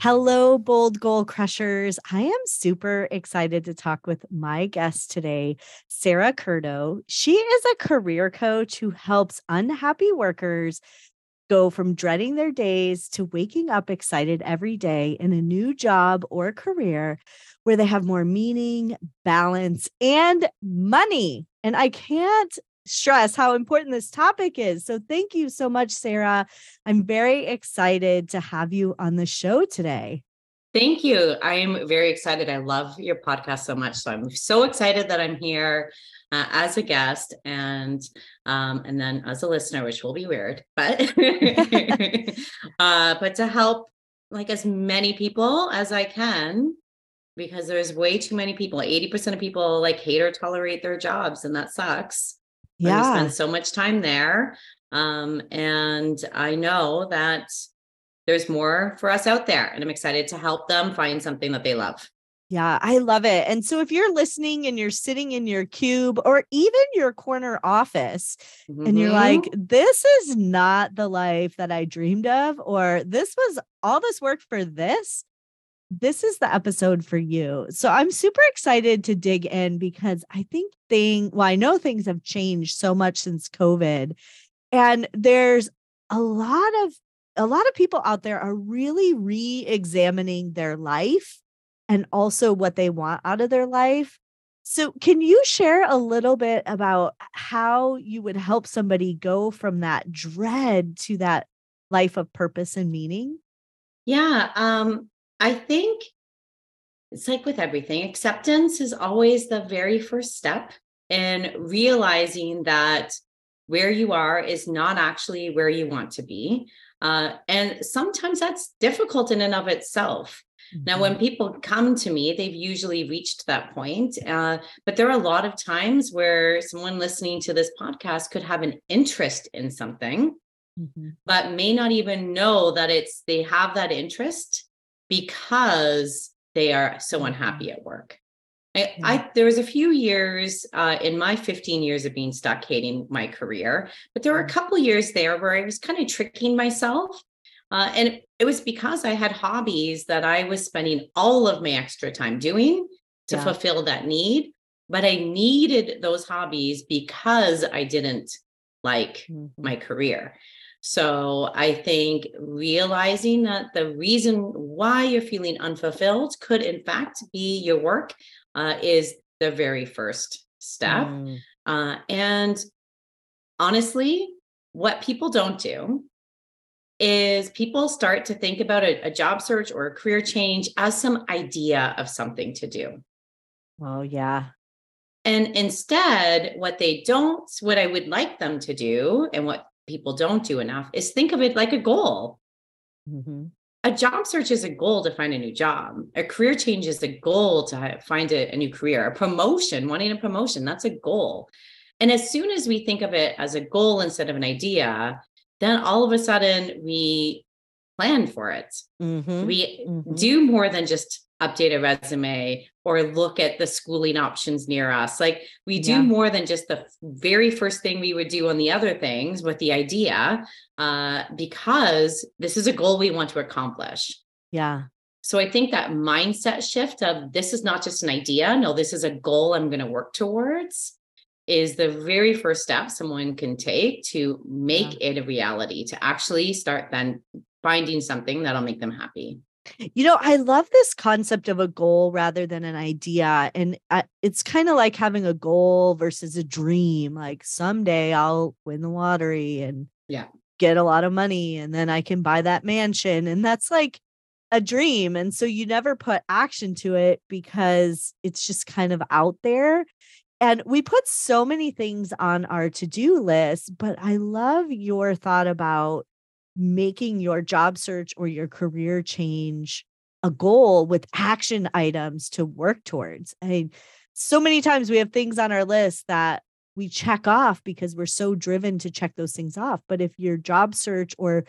Hello, bold goal crushers. I am super excited to talk with my guest today, Sara Curto. She is a career coach who helps unhappy workers go from dreading their days to waking up excited every day in a new job or career where they have more meaning, balance, and money. And I can't stress how important this topic is. So thank you so much, Sara. I'm very excited to have you on the show today. Thank you. I am very excited. I love your podcast so much. So I'm so excited that I'm here uh, as a guest and um, and then as a listener, which will be weird, but uh, but to help like as many people as I can because there's way too many people. 80% of people like hate or tolerate their jobs, and that sucks. Yeah. We spend so much time there. Um, and I know that there's more for us out there, and I'm excited to help them find something that they love. Yeah, I love it. And so if you're listening and you're sitting in your cube or even your corner office mm-hmm. and you're like, mm-hmm. this is not the life that I dreamed of, or this was all this work for this, this is the episode for you. So I'm super excited to dig in because I think thing well, I know things have changed so much since COVID. And there's a lot of a lot of people out there are really re-examining their life and also what they want out of their life. So, can you share a little bit about how you would help somebody go from that dread to that life of purpose and meaning? Yeah, um, I think it's like with everything, acceptance is always the very first step in realizing that where you are is not actually where you want to be. Uh, and sometimes that's difficult in and of itself. Mm-hmm. Now, when mm-hmm. people come to me, they've usually reached that point. Uh, but there are a lot of times where someone listening to this podcast could have an interest in something, mm-hmm. but may not even know that it's they have that interest because they are so unhappy mm-hmm. at work. I, I, there was a few years uh, in my 15 years of being stuck hating my career, but there were a mm-hmm. couple years there where I was kind of tricking myself. Uh, and it was because I had hobbies that I was spending all of my extra time doing to yeah. fulfill that need. But I needed those hobbies because I didn't like mm-hmm. my career. So I think realizing that the reason why you're feeling unfulfilled could, in fact, be your work uh, is the very first step. Mm. Uh, and honestly, what people don't do is people start to think about a, a job search or a career change as some idea of something to do. Oh, yeah. And instead, what they don't, what I would like them to do, and what people don't do enough is think of it like a goal. Mm-hmm. A job search is a goal to find a new job. A career change is a goal to find a, a new career. A promotion, wanting a promotion, that's a goal. And as soon as we think of it as a goal instead of an idea, then all of a sudden we plan for it. Mm-hmm. We mm-hmm. do more than just update a resume or look at the schooling options near us. Like we do yeah. more than just the very first thing we would do on the other things with the idea, uh, because this is a goal we want to accomplish. Yeah. So I think that mindset shift of this is not just an idea, no, this is a goal I'm going to work towards is the very first step someone can take to make yeah. it a reality, to actually start then finding something that'll make them happy. You know, I love this concept of a goal rather than an idea. And uh, it's kind of like having a goal versus a dream. Like someday I'll win the lottery and yeah, get a lot of money and then I can buy that mansion. And that's like a dream. And so you never put action to it because it's just kind of out there. And we put so many things on our to do list, but I love your thought about making your job search or your career change a goal with action items to work towards. I mean, so many times we have things on our list that we check off because we're so driven to check those things off. But if your job search or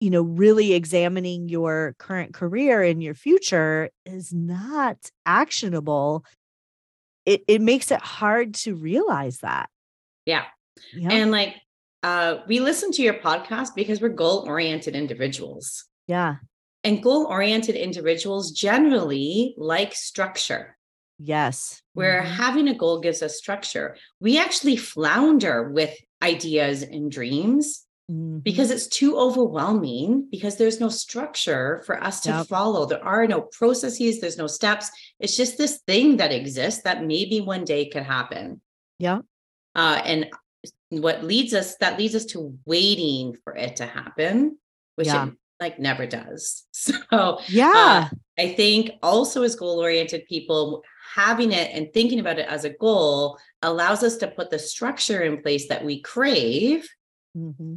you know really examining your current career and your future is not actionable it, it makes it hard to realize that yeah, yeah. and like uh we listen to your podcast because we're goal oriented individuals yeah and goal oriented individuals generally like structure Yes. Where mm-hmm. having a goal gives us structure. We actually flounder with ideas and dreams mm-hmm. because it's too overwhelming because there's no structure for us to yep. follow. There are no processes, there's no steps. It's just this thing that exists that maybe one day could happen. Yeah. Uh, and what leads us that leads us to waiting for it to happen, which yeah. it like never does. So yeah, uh, I think also as goal oriented people, having it and thinking about it as a goal allows us to put the structure in place that we crave mm-hmm.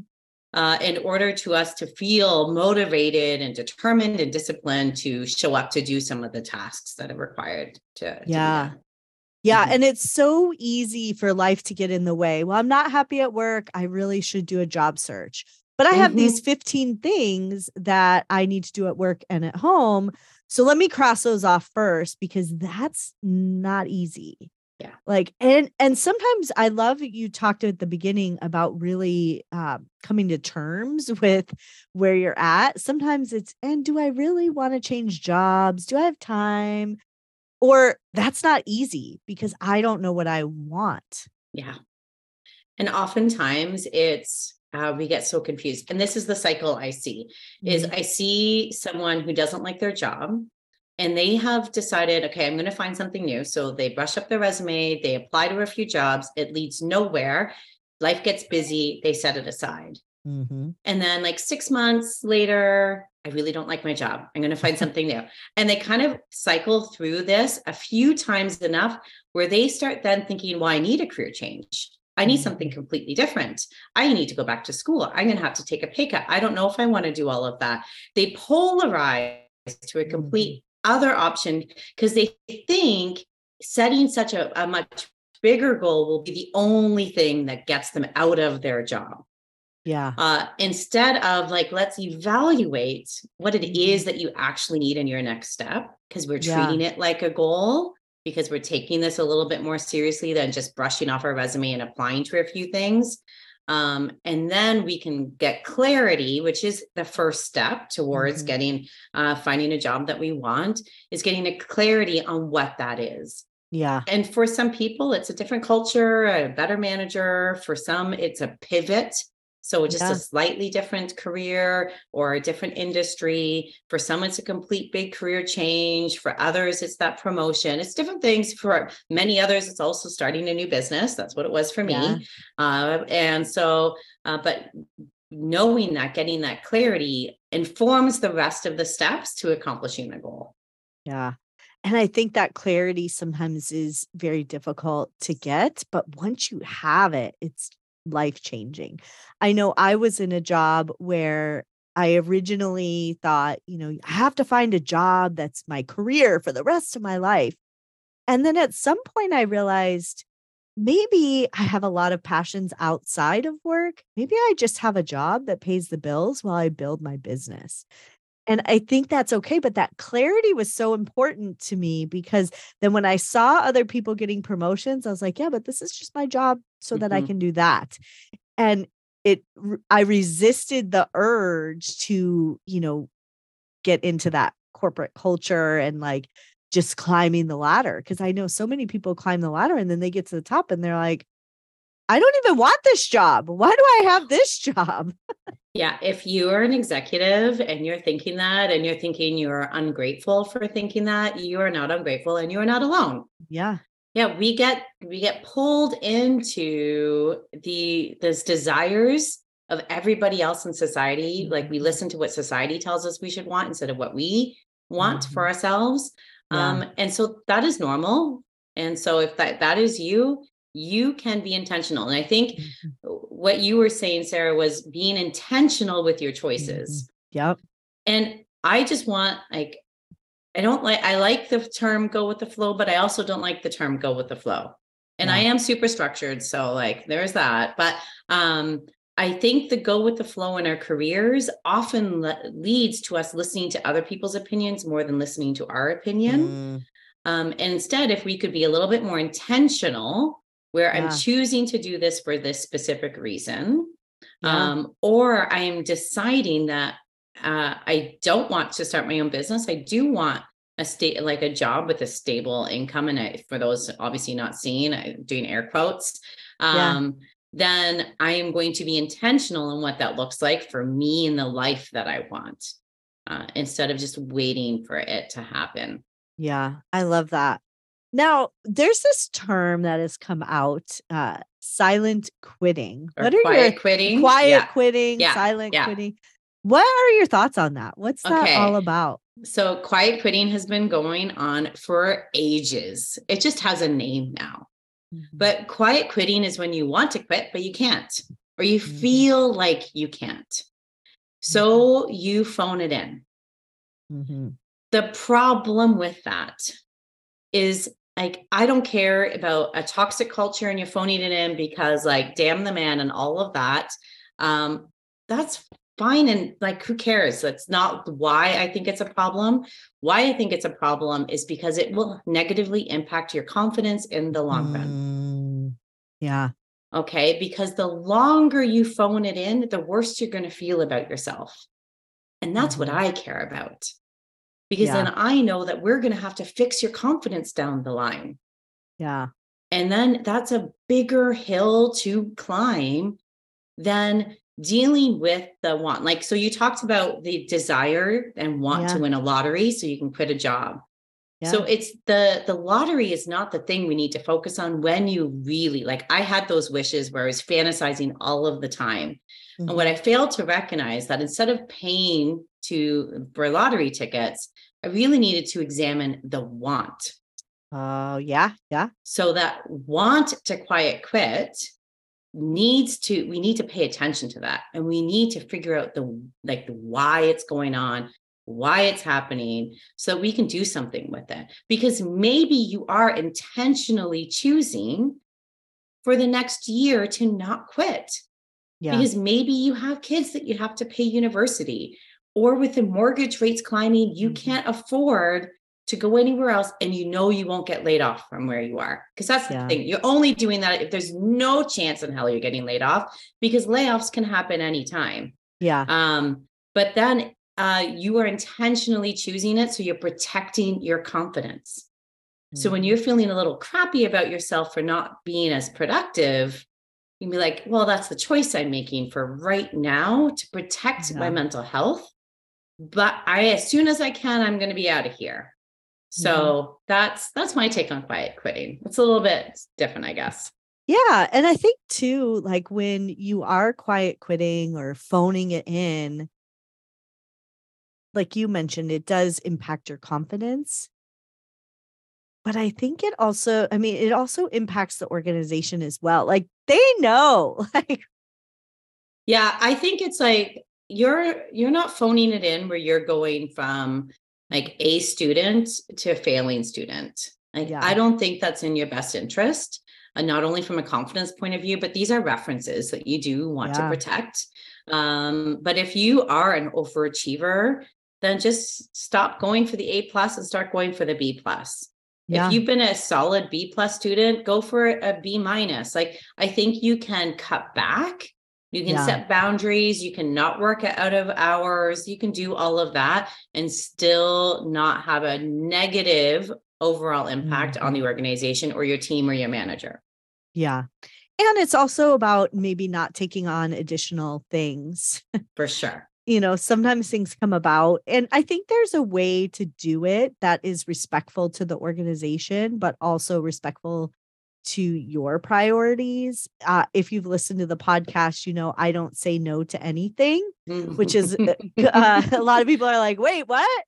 uh, in order to us to feel motivated and determined and disciplined to show up to do some of the tasks that are required to yeah to yeah. Mm-hmm. And it's so easy for life to get in the way. Well, I'm not happy at work. I really should do a job search. But I have mm-hmm. these 15 things that I need to do at work and at home. So let me cross those off first because that's not easy. Yeah. Like and and sometimes I love you talked at the beginning about really uh, coming to terms with where you're at. Sometimes it's and do I really want to change jobs? Do I have time? Or that's not easy because I don't know what I want. Yeah. And oftentimes it's uh, we get so confused and this is the cycle i see mm-hmm. is i see someone who doesn't like their job and they have decided okay i'm going to find something new so they brush up their resume they apply to a few jobs it leads nowhere life gets busy they set it aside mm-hmm. and then like six months later i really don't like my job i'm going to find something new and they kind of cycle through this a few times enough where they start then thinking well i need a career change I need something mm-hmm. completely different. I need to go back to school. I'm going to have to take a pay cut. I don't know if I want to do all of that. They polarize to a complete mm-hmm. other option because they think setting such a, a much bigger goal will be the only thing that gets them out of their job. Yeah. Uh, instead of like, let's evaluate what it is mm-hmm. that you actually need in your next step because we're treating yeah. it like a goal because we're taking this a little bit more seriously than just brushing off our resume and applying to a few things. Um, and then we can get clarity, which is the first step towards mm-hmm. getting uh, finding a job that we want, is getting a clarity on what that is. Yeah. And for some people, it's a different culture, a better manager. For some, it's a pivot so just yeah. a slightly different career or a different industry. For some, it's a complete big career change. For others, it's that promotion. It's different things. For many others, it's also starting a new business. That's what it was for me. Yeah. Uh, and so, uh, but knowing that, getting that clarity informs the rest of the steps to accomplishing the goal. Yeah. And I think that clarity sometimes is very difficult to get, but once you have it, it's life changing. I know I was in a job where I originally thought, you know, I have to find a job that's my career for the rest of my life. And then at some point, I realized maybe I have a lot of passions outside of work. Maybe I just have a job that pays the bills while I build my business. And I think that's okay. But that clarity was so important to me because then when I saw other people getting promotions, I was like, yeah, but this is just my job so mm-hmm. that I mm-hmm. can do that. And it, I resisted the urge to, you know, get into that corporate culture and like just climbing the ladder. Cause I know so many people climb the ladder and then they get to the top and they're like, I don't even want this job. Why do I have this job? yeah. If you are an executive and you're thinking that and you're thinking you're ungrateful for thinking that, you are not ungrateful and you are not alone. Yeah. Yeah. We get we get pulled into the those desires of everybody else in society. Mm-hmm. Like we listen to what society tells us we should want instead of what we want mm-hmm. for ourselves. Yeah. Um, and so that is normal. And so if that that is you, you can be intentional. And I think mm-hmm. what you were saying, Sara, was being intentional with your choices. Mm-hmm. Yep. And I just want like I don't like I like the term go with the flow, but I also don't like the term go with the flow. And yeah. I am super structured, so like there's that. But um I think the go with the flow in our careers often le- leads to us listening to other people's opinions more than listening to our opinion. Mm. Um, and instead, if we could be a little bit more intentional, where yeah. I'm choosing to do this for this specific reason, yeah. um, or I am deciding that uh, I don't want to start my own business. I do want a state like a job with a stable income. And I, for those obviously not seeing, I'm doing air quotes. Um, yeah. Then I am going to be intentional in what that looks like for me in the life that I want, uh, instead of just waiting for it to happen. Yeah, I love that. Now, there's this term that has come out, uh, silent quitting. Or what are quiet your quitting? Quiet yeah. quitting, yeah. silent yeah. quitting. What are your thoughts on that? What's that all about? So, quiet quitting has been going on for ages. It just has a name now. Mm-hmm. But quiet quitting is when you want to quit, but you can't, or you mm-hmm. feel like you can't. So, mm-hmm. you phone it in. Mm-hmm. The problem with that is like I don't care about a toxic culture and you're phoning it in because like damn the man and all of that. Um, that's fine and like who cares? That's not why i think it's a problem. Why i think it's a problem is because it will negatively impact your confidence in the long run. Mm, yeah. Okay? Because the longer you phone it in the worse you're going to feel about yourself. And that's mm-hmm. what i care about because yeah. then i know that we're going to have to fix your confidence down the line yeah and then that's a bigger hill to climb than dealing with the want like so you talked about the desire and want yeah. to win a lottery so you can quit a job yeah. so it's the the lottery is not the thing we need to focus on when you really like i had those wishes where i was fantasizing all of the time mm-hmm. and what i failed to recognize that instead of paying to for lottery tickets i really needed to examine the want. Oh uh, yeah yeah. So that want to quiet quit needs to we need to pay attention to that and we need to figure out the like the why it's going on why it's happening so we can do something with it. Because maybe you are intentionally choosing for the next year to not quit yeah. because maybe you have kids that you have to pay university or with the mortgage rates climbing you mm-hmm. can't afford to go anywhere else and you know you won't get laid off from where you are. Because that's yeah. the thing. You're only doing that if there's no chance in hell you're getting laid off because layoffs can happen anytime. Yeah. Um, but then uh, you are intentionally choosing it. So you're protecting your confidence. Mm-hmm. So when mm-hmm. you're feeling a little crappy about yourself for not being as productive, you can be like, well, that's the choice I'm making for right now to protect yeah. my mental health. But I, as soon as I can, I'm going to be out of here. So mm-hmm. that's that's my take on quiet quitting. It's a little bit different, I guess. Yeah, and I think too like when you are quiet quitting or phoning it in like you mentioned it does impact your confidence. But I think it also I mean it also impacts the organization as well. Like they know like Yeah, I think it's like you're you're not phoning it in where you're going from like a student to a failing student. Like yeah. I don't think that's in your best interest. And not only from a confidence point of view, but these are references that you do want yeah. to protect. Um, but if you are an overachiever, then just stop going for the A plus and start going for the B plus. Yeah. If you've been a solid B plus student, go for a B minus. Like I think you can cut back you can yeah. set boundaries. You can not work out of hours. You can do all of that and still not have a negative overall impact mm-hmm. on the organization or your team or your manager. Yeah. And it's also about maybe not taking on additional things. For sure. You know, sometimes things come about. And I think there's a way to do it that is respectful to the organization, but also respectful to your priorities. Uh, if you've listened to the podcast, you know I don't say no to anything, which is uh, uh a lot of people are like, wait, what?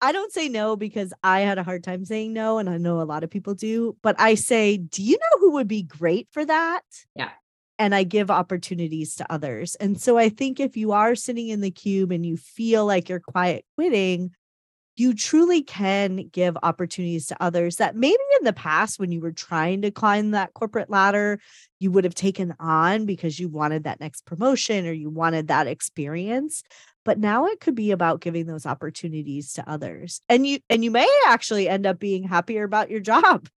I don't say no because I had a hard time saying no, and I know a lot of people do. But I say, do you know who would be great for that? Yeah. And I give opportunities to others. And so I think if you are sitting in the cube and you feel like you're quiet quitting, you truly can give opportunities to others that maybe in the past when you were trying to climb that corporate ladder you would have taken on because you wanted that next promotion or you wanted that experience. But now it could be about giving those opportunities to others. And you and you may actually end up being happier about your job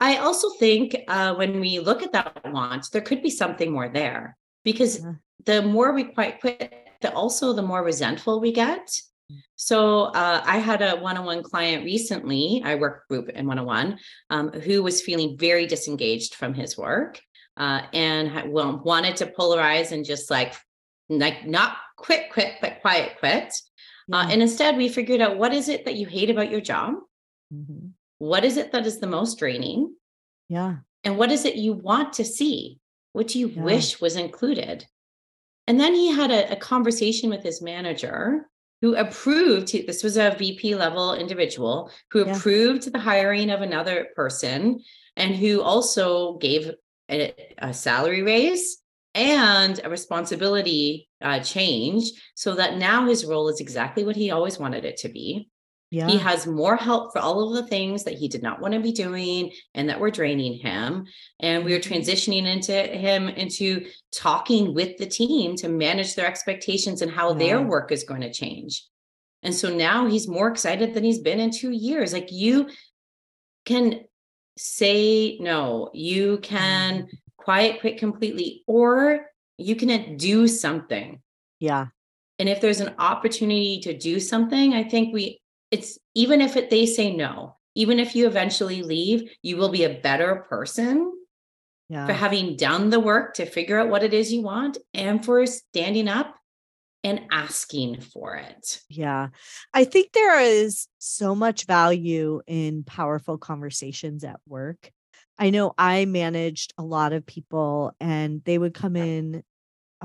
i also think uh, when we look at that want there could be something more there because yeah. the more we quite quit the also the more resentful we get so uh, I had a one-on-one client recently. I work group in one-on-one um, who was feeling very disengaged from his work uh, and well, wanted to polarize and just like like not quit, quit, but quiet quit. Uh, and instead, we figured out what is it that you hate about your job? Mm-hmm. What is it that is the most draining? Yeah. And what is it you want to see? What do you yeah. wish was included? And then he had a, a conversation with his manager who approved this was a VP level individual who yeah. approved the hiring of another person and who also gave a, a salary raise and a responsibility uh, change so that now his role is exactly what he always wanted it to be. Yeah. He has more help for all of the things that he did not want to be doing and that were draining him. And we are mm-hmm. transitioning into him into talking with the team to manage their expectations and how yeah. their work is going to change. And so now he's more excited than he's been in two years. Like you can say no, you can mm-hmm. quiet quit completely, or you can do something. Yeah. And if there's an opportunity to do something, I think we it's even if it, they say no, even if you eventually leave, you will be a better person yeah. for having done the work to figure out what it is you want and for standing up and asking for it. Yeah. I think there is so much value in powerful conversations at work. I know I managed a lot of people and they would come in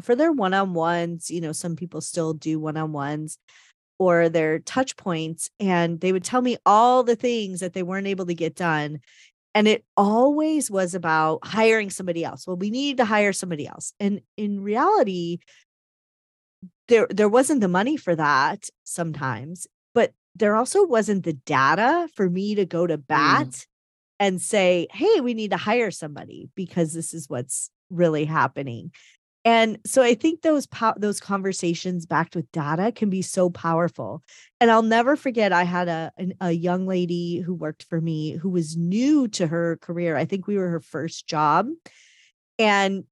for their one on ones. You know, some people still do one on ones or their touch points and they would tell me all the things that they weren't able to get done and it always was about hiring somebody else well we need to hire somebody else and in reality there there wasn't the money for that sometimes but there also wasn't the data for me to go to mm. bat mm. and say hey we need to hire somebody because this is what's really happening and so I think those po- those conversations backed with data can be so powerful. And I'll never forget I had a a young lady who worked for me who was new to her career. I think we were her first job. And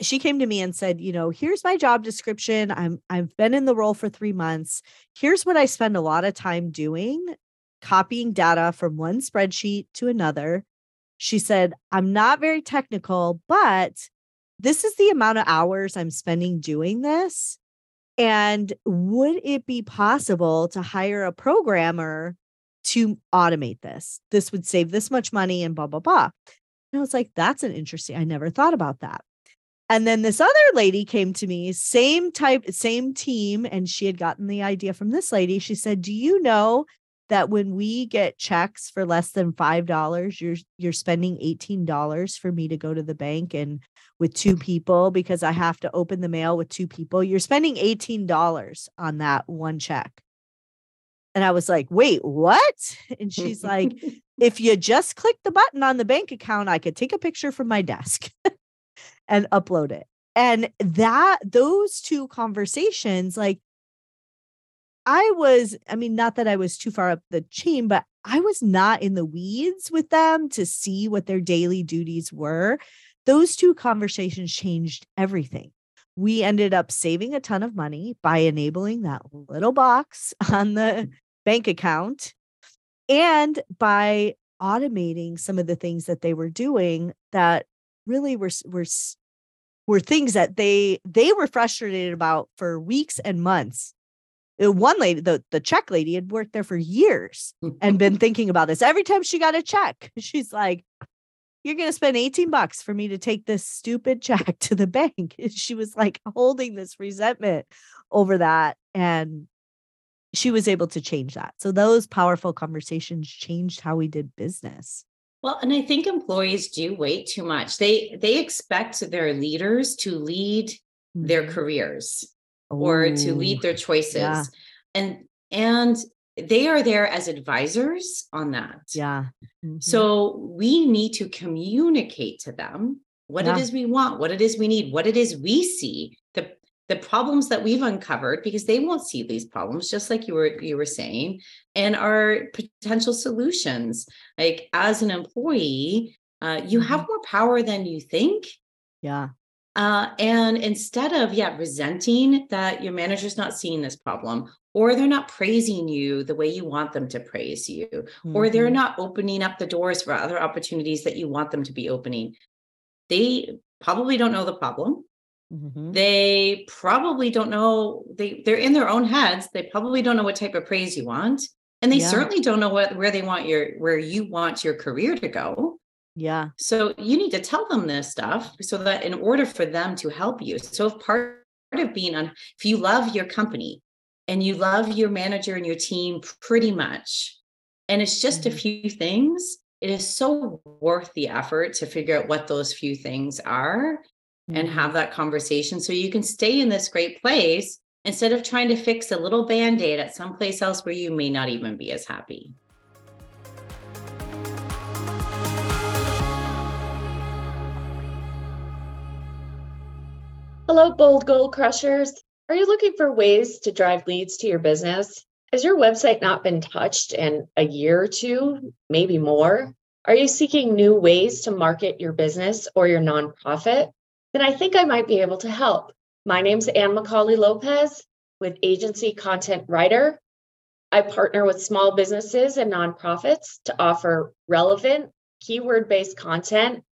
she came to me and said, you know, here's my job description. I'm I've been in the role for 3 months. Here's what I spend a lot of time doing, copying data from one spreadsheet to another. She said, I'm not very technical, but this is the amount of hours I'm spending doing this. And would it be possible to hire a programmer to automate this? This would save this much money and blah, blah, blah. And I was like, that's an interesting, I never thought about that. And then this other lady came to me, same type, same team, and she had gotten the idea from this lady. She said, Do you know that when we get checks for less than five dollars, you're you're spending eighteen dollars for me to go to the bank and with two people because I have to open the mail with two people. You're spending eighteen dollars on that one check. And I was like, wait, what? And she's like, if you just click the button on the bank account, I could take a picture from my desk and upload it. And that those two conversations, like I was, I mean, not that I was too far up the chain, but I was not in the weeds with them to see what their daily duties were. Those two conversations changed everything. We ended up saving a ton of money by enabling that little box on the bank account and by automating some of the things that they were doing that really were were were things that they they were frustrated about for weeks and months one lady, the, the check lady, had worked there for years and been thinking about this. Every time she got a check, she's like, You're going to spend 18 bucks for me to take this stupid check to the bank. And she was like holding this resentment over that. And she was able to change that. So those powerful conversations changed how we did business. Well, and I think employees do wait too much. They they expect their leaders to lead mm-hmm. their careers or to lead their choices. Yeah. And and they are there as advisors on that. Yeah. Mm-hmm. So we need to communicate to them what yeah. it is we want, what it is we need, what it is we see, the the problems that we've uncovered because they won't see these problems just like you were you were saying and our potential solutions like as an employee uh, you mm-hmm. have more power than you think yeah uh, and instead of yeah resenting that your manager's not seeing this problem or they're not praising you the way you want them to praise you mm-hmm. or they're mm-hmm. not opening up the doors for other opportunities that you want them to be opening they probably don't know the problem mm-hmm. they probably don't know they they're in their own heads they probably don't know what type of praise you want and they yeah. certainly don't know what where they want your where you want your career to go yeah. So you need to tell them this stuff so that in order for them to help you. So if part of being on, if you love your company and you love your manager and your team pretty much, and it's just mm-hmm. a few things, it is so worth the effort to figure out what those few things are mm-hmm. and have that conversation so you can stay in this great place instead of trying to fix a little band-aid at someplace else where you may not even be as happy. Hello, bold goal crushers. Are you looking for ways to drive leads to your business? Has your website not been touched in a year or two, maybe more? Are you seeking new ways to market your business or your nonprofit? Then I think I might be able to help. My name's Anne McAuley Lopez with Agency Content Writer. I partner with small businesses and nonprofits to offer relevant, keyword based content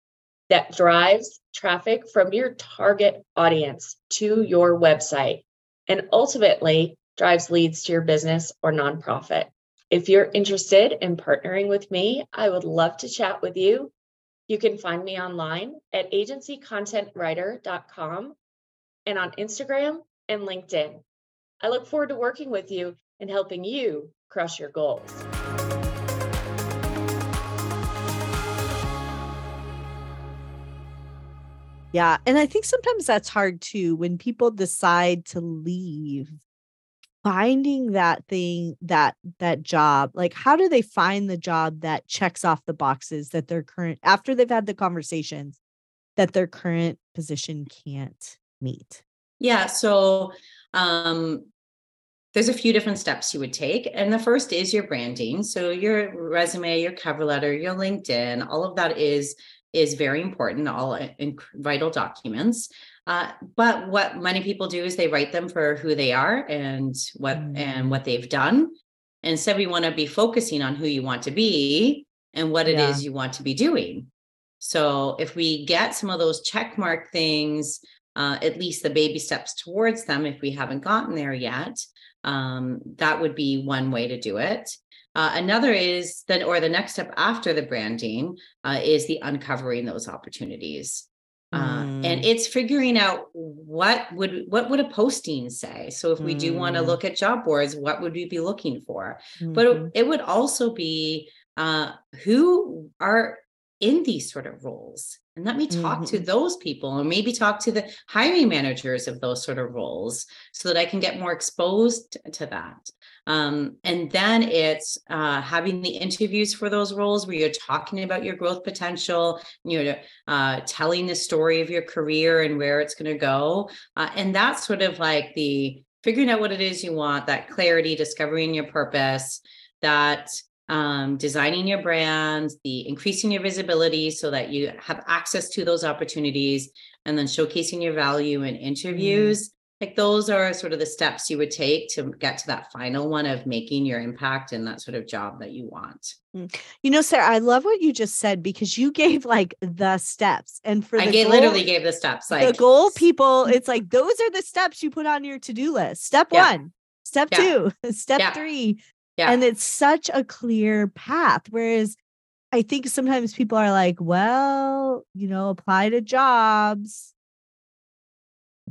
that drives traffic from your target audience to your website and ultimately drives leads to your business or nonprofit. If you're interested in partnering with me, I would love to chat with you. You can find me online at agencycontentwriter.com and on Instagram and LinkedIn. I look forward to working with you and helping you crush your goals. Yeah. And I think sometimes that's hard too when people decide to leave finding that thing that that job like how do they find the job that checks off the boxes that their current after they've had the conversations that their current position can't meet yeah so um there's a few different steps you would take and the first is your branding so your resume your cover letter your linkedin all of that is is very important, all in vital documents. Uh, but what many people do is they write them for who they are and what mm. and what they've done. Instead, we want to be focusing on who you want to be and what it yeah. is you want to be doing. So if we get some of those check mark things, uh, at least the baby steps towards them, if we haven't gotten there yet, um, that would be one way to do it. Uh, another is then, or the next step after the branding uh, is the uncovering those opportunities. Uh, mm. and it's figuring out what would what would a posting say so if we mm. do want to look at job boards what would we be looking for mm-hmm. but it, it, would also be uh, who are in these sort of roles and let me talk mm-hmm. to those people or maybe talk to the hiring managers of those sort of roles so that i can get more exposed to that um, and then it's uh, having the interviews for those roles where you're talking about your growth potential, you're uh, telling the story of your career and where it's going to go. Uh, and that's sort of like the figuring out what it is you want, that clarity, discovering your purpose, that um, designing your brand, the increasing your visibility so that you have access to those opportunities, and then showcasing your value in mm. Like those are sort of the steps you would take to get to that final one of making your impact in that sort of job that you want mm. you know sara i love what you just said because you gave like the steps and for i gave, goal, literally gave the steps like the goal people it's like those are the steps you put on your to-do list step yeah. one step yeah. two step yeah. three yeah. and it's such a clear path whereas i think sometimes people are like well you know apply to jobs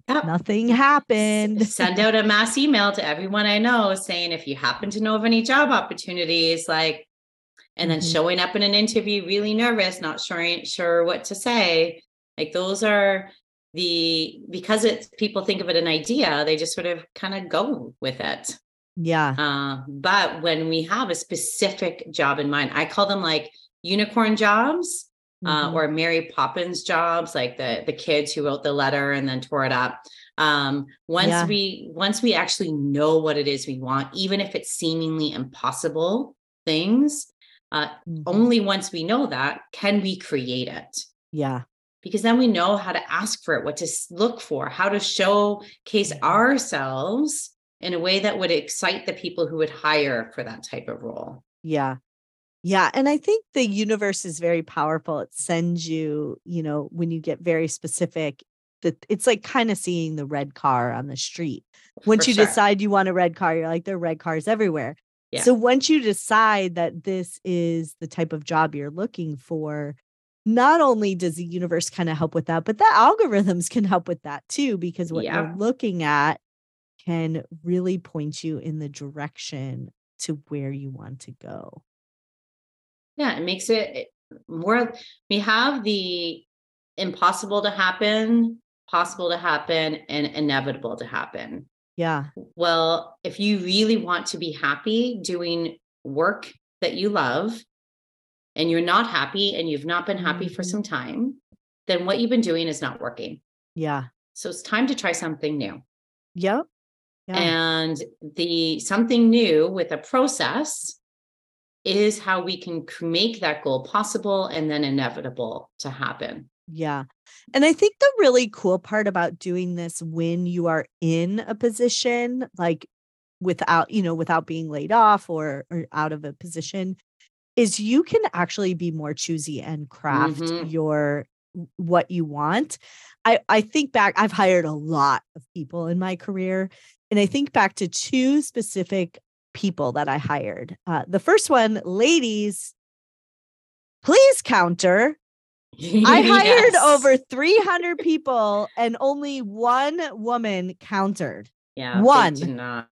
Yep. Nothing happened. Send out a mass email to everyone I know saying if you happen to know of any job opportunities, like, and then mm-hmm. showing up in an interview really nervous, not sure sure what to say. Like those are the because it's people think of it an idea, they just sort of kind of go with it. Yeah. Uh, but when we have a specific job in mind, I call them like unicorn jobs. Uh, Mhm. or Mary Poppins jobs, like the the kids who wrote the letter and then tore it up. Um, once Yeah. we once we actually know what it is we want, even if it's seemingly impossible things, uh, Mhm. only once we know that can we create it yeah. because then we know how to ask for it, what to look for, how to showcase Mhm. ourselves in a way that would excite the people who would hire for that type of role. Yeah. Yeah. And I think the universe is very powerful. It sends you, you know, when you get very specific, that it's like kind of seeing the red car on the street. Once For you sure. decide you want a red car, you're like, there are red cars everywhere. Yeah. So once you decide that this is the type of job you're looking for, not only does the universe kind of help with that, but the algorithms can help with that too, because what Yeah. you're looking at can really point you in the direction to where you want to go. Yeah, it makes it more. We have the impossible to happen, possible to happen, and inevitable to happen. Yeah. Well, if you really want to be happy doing work that you love, and you're not happy and you've not been happy for Mhm. some time, then what you've been doing is not working. Yeah. So it's time to try something new. Yep. Yeah. And the something new with a process is how we can make that goal possible and then inevitable to happen. Yeah. And I think the really cool part about doing this when you are in a position like without, you know, without being laid off or, or out of a position is you can actually be more choosy and craft Mhm. your what you want. I I think back I've hired a lot of people in my career and I think back to two specific people that I hired. Uh, the first one, ladies, please counter I hired Yes. over 300 people and only one woman countered. yeah, one. They do not.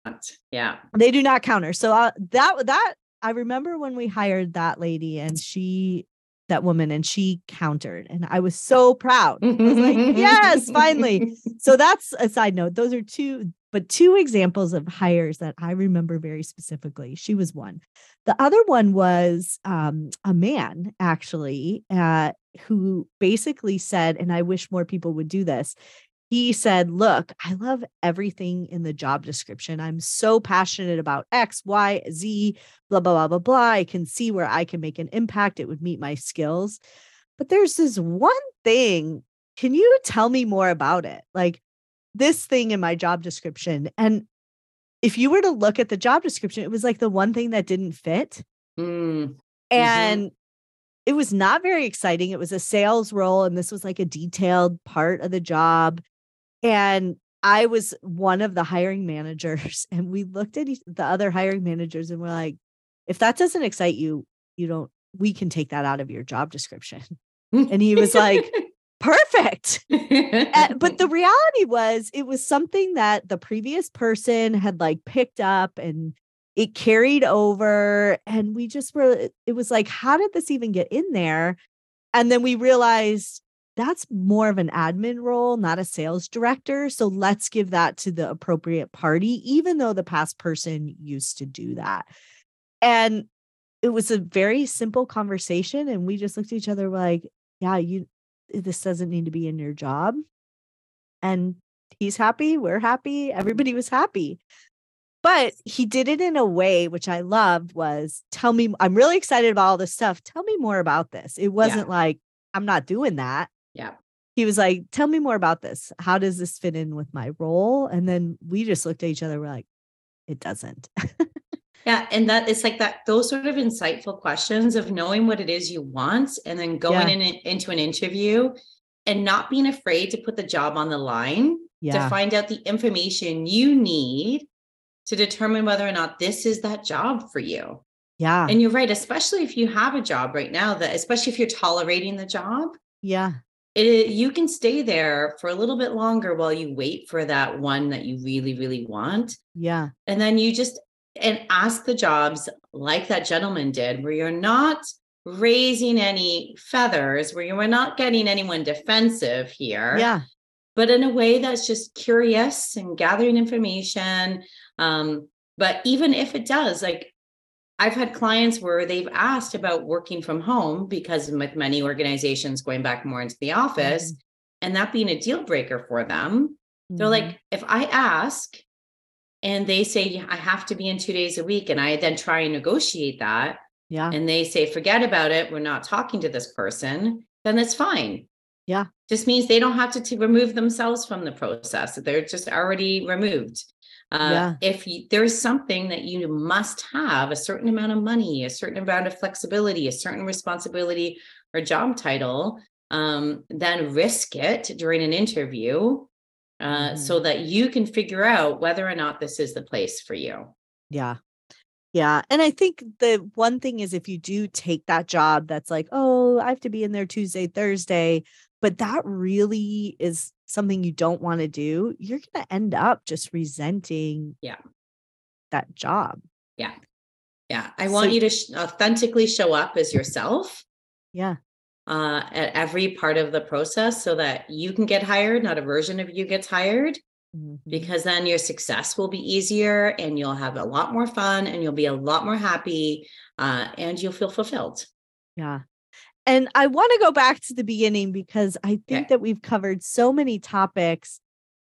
Yeah. They do not counter. So uh, that that I remember when we hired that lady and she that woman and she countered and I was so proud. I was like, "Yes, finally." So that's a side note. Those are two but two examples of hires that I remember very specifically. She was one. The other one was um, a man actually uh, who basically said, and I wish more people would do this. He said, Look, I love everything in the job description. I'm so passionate about X, Y, Z, blah, blah, blah, blah, blah. I can see where I can make an impact. It would meet my skills. But there's this one thing. Can you tell me more about it? Like this thing in my job description. And if you were to look at the job description, it was like the one thing that didn't fit. Mm, And it was not very exciting. It was a sales role, and this was like a detailed part of the job. And I was one of the hiring managers, and we looked at each, the other hiring managers and we're like, if that doesn't excite you, you don't, we can take that out of your job description. And he was like, perfect. Uh, but the reality was it was something that the previous person had like picked up and it carried over and we just were it was like how did this even get in there and then we realized that's more of an admin role not a sales director so let's give that to the appropriate party even though the past person used to do that and it was a very simple conversation and we just looked at each other like yeah you Eh, this doesn't need to be in your job. And he's happy we're happy everybody was happy. But he did it in a way which i loved was tell me i'm really excited about all this stuff tell me more about this. It wasn't like i'm not doing that. Yeah. he was like tell me more about this. How does this fit in with my role? And then we just looked at each other we're like it doesn't Yeah, and that it's like that those sort of insightful questions of knowing what it is you want and then going Yeah. in into an interview and not being afraid to put the job on the line yeah. to find out the information you need to determine whether or not this is that job for you. yeah. And you're right, especially if you have a job right now that especially if you're tolerating the job, yeah. it you can stay there for a little bit longer while you wait for that one that you really really want. Yeah. And then you just and ask the jobs like that gentleman did where you're not raising any feathers where you are not getting anyone defensive here yeah but in a way that's just curious and gathering information um but even if it does, like I've had clients where they've asked about working from home because with many organizations going back more into the office mm-hmm. and that being a deal breaker for them. Mm-hmm. They're like, if I ask and they say I have to be in two days a week, and I then try and negotiate that, yeah, and they say, forget about it, we're not talking to this person, then that's fine. Yeah. Just means they don't have to, to remove themselves from the process. They're just already removed. Uh, yeah. If you, there's something that you must have a certain amount of money, a certain amount of flexibility, a certain responsibility or job title, um, then risk it during an interview uh, mm. so that you can figure out whether or not this is the place for you. Yeah. Yeah. And I think the one thing is if you do take that job that's like, oh, I have to be in there Tuesday, Thursday, but that really is something you don't want to do, you're going to end up just resenting yeah. that job. Yeah. Yeah. I so, want you to sh- authentically show up as yourself. Yeah. Uh, at every part of the process so that you can get hired, not a version of you gets hired, mm-hmm. because then your success will be easier and you'll have a lot more fun and you'll be a lot more happy uh, and you'll feel fulfilled. Yeah. And I want to go back to the beginning because I think okay. that we've covered so many topics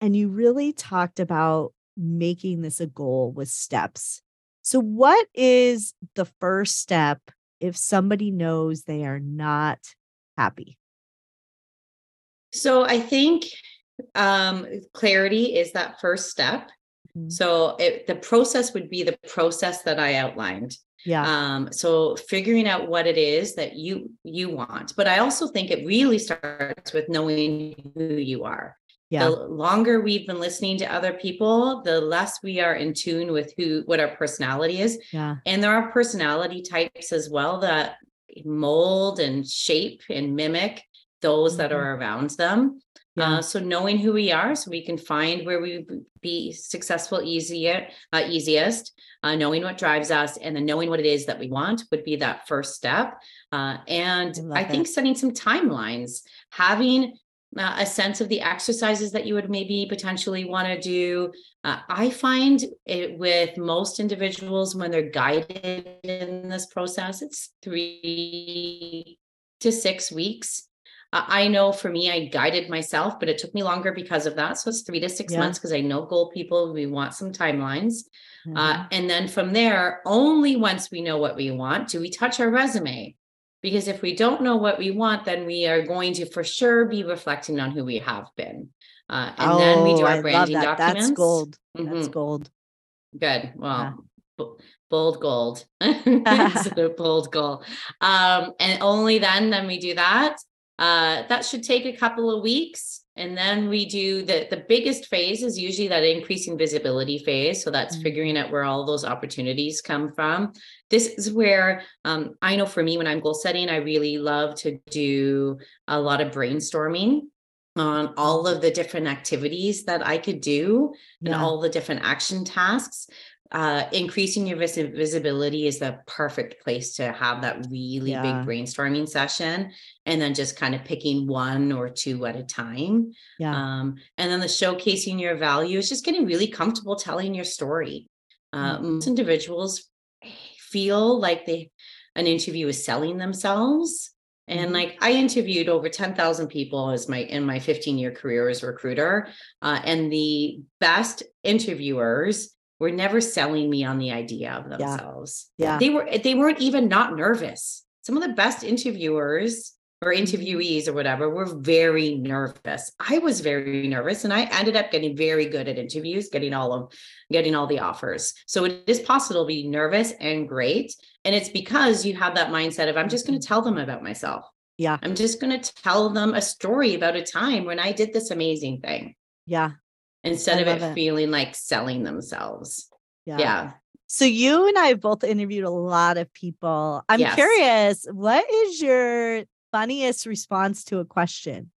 and you really talked about making this a goal with steps. So, what is the first step if somebody knows they are not happy? So, I think um, clarity is that first step. Mm-hmm. So, it, the process would be the process that I outlined yeah um so figuring out what it is that you you want but i also think it really starts with knowing who you are yeah. the longer we've been listening to other people the less we are in tune with who what our personality is yeah and there are personality types as well that mold and shape and mimic those mm-hmm. that are around them yeah. Uh, so knowing who we are, so we can find where we be successful easier, uh, easiest. Uh, knowing what drives us, and then knowing what it is that we want would be that first step. Uh, and I, I think setting some timelines, having uh, a sense of the exercises that you would maybe potentially want to do. Uh, I find it with most individuals when they're guided in this process, it's three to six weeks I know for me, I guided myself, but it took me longer because of that. So it's three to six yeah. months because I know goal people, we want some timelines. Uh, mm-hmm. Uh, and then from there, only once we know what we want do we touch our resume. Because if we don't know what we want, then we are going to for sure be reflecting on who we have been. Uh, and oh, then we do oh, our branding that. documents. That's gold. Mm-hmm. That's gold. Good. Well, yeah. bold gold of bold goal. Um, and only then, then we do that. Uh, that should take a couple of weeks. And then we do the, the biggest phase is usually that increasing visibility phase. So that's mm-hmm. figuring out where all those opportunities come from. This is where um, I know for me, when I'm goal setting, I really love to do a lot of brainstorming on all of the different activities that I could do yeah. and all the different action tasks uh, increasing your vis- visibility is the perfect place to have that really yeah. big brainstorming session and then just kind of picking one or two at a time yeah. um, and then the showcasing your value is just getting really comfortable telling your story uh, mm-hmm. most individuals feel like they an interview is selling themselves and mm-hmm. like I interviewed over 10,000 people as my in my 15 year career as recruiter. Uh, and the best interviewers were never selling me on the idea of themselves. Yeah. yeah. They were they weren't even not nervous. Some of the best interviewers or mm-hmm. interviewees or whatever were very nervous. I was very nervous and I ended up getting very good at interviews, getting all of getting all the offers. So it is possible to be nervous and great. And it's because you have that mindset of I'm just going to mm-hmm. tell them about myself. Yeah. I'm just going to tell them a story about a time when I did this amazing thing. Yeah instead of it, it, feeling like selling themselves. Yeah. yeah. So you and I have both interviewed a lot of people. I'm yes. curious, what is your funniest response to a question?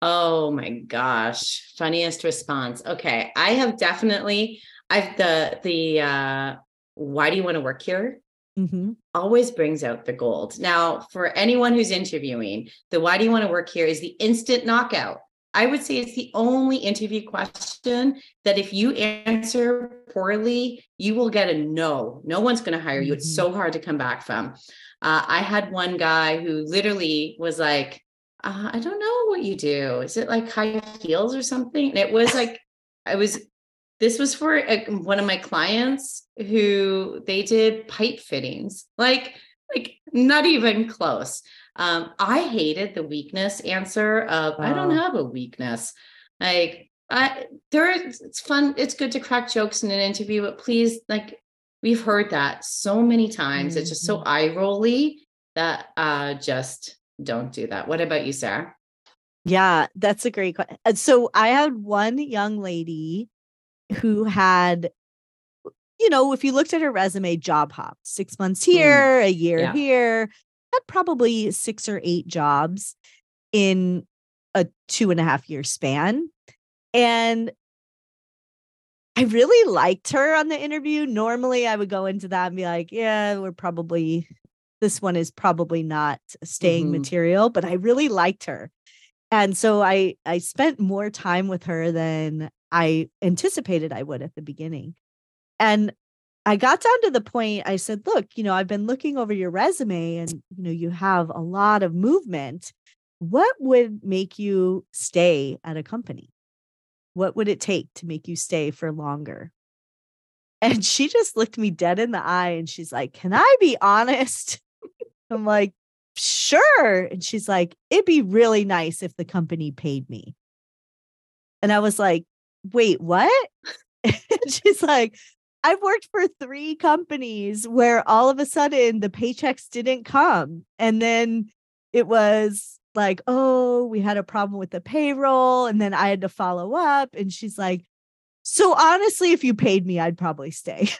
Oh my gosh, funniest response. Okay, I have definitely I've the the uh why do you want to work here? Mm-hmm. Always brings out the gold. Now, for anyone who's interviewing, the why do you want to work here is the instant knockout. I would say it's the only interview question that if you answer poorly, you will get a no. No one's going to hire you. It's mm-hmm. so hard to come back from. Uh, I had one guy who literally was like, uh, I don't know what you do. Is it like high heels or something? And it was like, I was, this was for a, one of my clients who they did pipe fittings, like, like not even close. Um, I hated the weakness answer of I don't have a weakness. Like I there it's fun, it's good to crack jokes in an interview, but please, like we've heard that so many times. Mm-hmm. It's just so mm-hmm. eye rolly that uh just don't do that. What about you, Sara? Yeah, that's a great question. So I had one young lady who had, you know, if you looked at her resume, job hop, six months mm. here, mm. a year yeah. here, had probably six or eight jobs in a two and a half year span. And I really liked her on the interview. Normally, I would go into that and be like, yeah, we're probably, this one is probably not staying mm-hmm. material, but I really liked her. And so I I spent more time with her than I anticipated I would at the beginning. And I got down to the point I said, look, you know, I've been looking over your resume and, you know, you have a lot of movement. What would make you stay at a company? What would it take to make you stay for longer? And she just looked me dead in the eye and she's like, Can I be honest? I'm like, Sure. And she's like, It'd be really nice if the company paid me. And I was like, Wait, what? and she's like, I've worked for three companies where all of a sudden the paychecks didn't come. And then it was like, oh, we had a problem with the payroll. And then I had to follow up. And she's like, so honestly, if you paid me, I'd probably stay.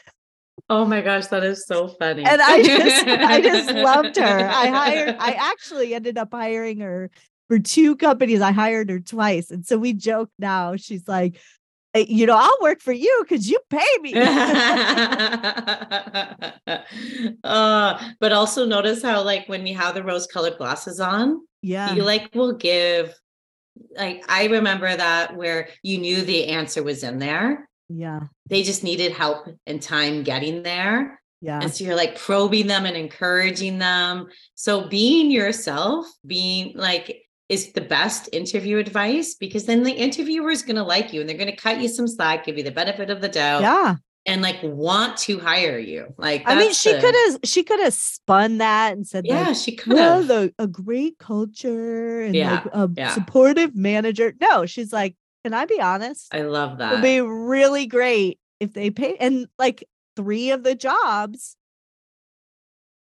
Oh my gosh, that is so funny. And I just I just loved her. I hired I actually ended up hiring her for two companies. I hired her twice. And so we joke now. She's like, you know, I'll work for you because you pay me. uh, but also notice how, like, when we have the rose colored glasses on, yeah, you like will give. Like, I remember that where you knew the answer was in there. Yeah. They just needed help and time getting there. Yeah. And so you're like probing them and encouraging them. So being yourself, being like, is the best interview advice because then the interviewer is going to like you and they're going to cut you some slack, give you the benefit of the doubt. Yeah. And like want to hire you. Like, I mean, she could have, she could have spun that and said, yeah, like, she could have well, a great culture and yeah, like a yeah. supportive manager. No, she's like, can I be honest? I love that. It would be really great if they pay. And like three of the jobs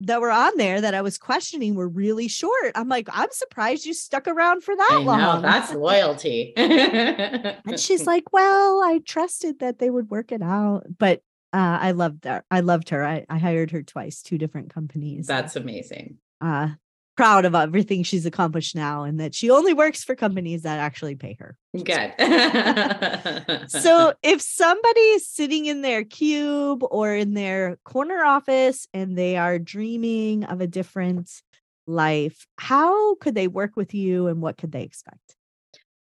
that were on there that I was questioning were really short. I'm like, I'm surprised you stuck around for that I long. Know, that's loyalty. and she's like, Well, I trusted that they would work it out. But uh, I loved her. I loved her. I, I hired her twice, two different companies. That's amazing. Uh, proud of everything she's accomplished now and that she only works for companies that actually pay her. Good. so if somebody's sitting in their cube or in their corner office and they are dreaming of a different life, how could they work with you and what could they expect?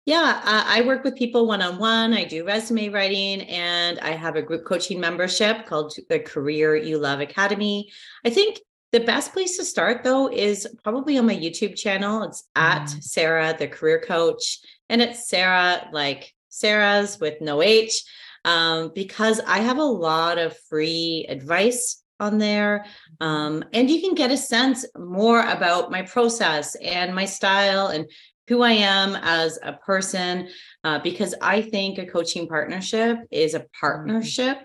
Yeah, uh, I work with people one on one. I do resume writing and I have a group coaching membership called the Career You Love Academy. I think the best place to start though is probably on my YouTube channel. It's at mm. Sara, the career coach, and it's Sara, like Sara's with no H, um, because I have a lot of free advice on there. Um, and you can get a sense more about my process and my style and who I am as a person, uh, because I think a coaching partnership is a mm. partnership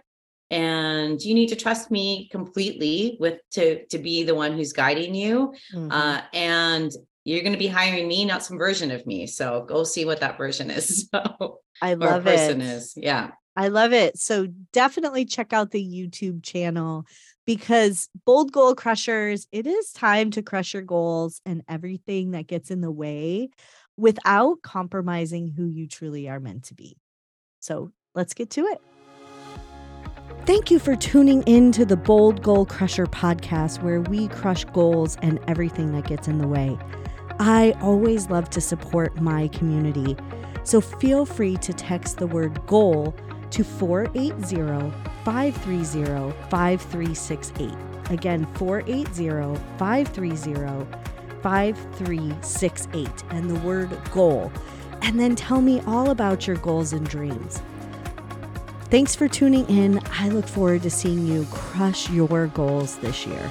and you need to trust me completely with to to be the one who's guiding you. Mm-hmm. uh, and you're going to be hiring me not some version of me. So go see what that version is. So i love person it. is. Yeah. I love it. So definitely check out the youtube channel because bold goal crushers it is time to crush your goals and everything that gets in the way without compromising who you truly are meant to be. So let's get to it Thank you for tuning in to the Bold Goal Crusher podcast, where we crush goals and everything that gets in the way. I always love to support my community. So feel free to text the word goal to 480 530 5368. Again, 480 530 5368 and the word goal. And then tell me all about your goals and dreams. Thanks for tuning in. I look forward to seeing you crush your goals this year.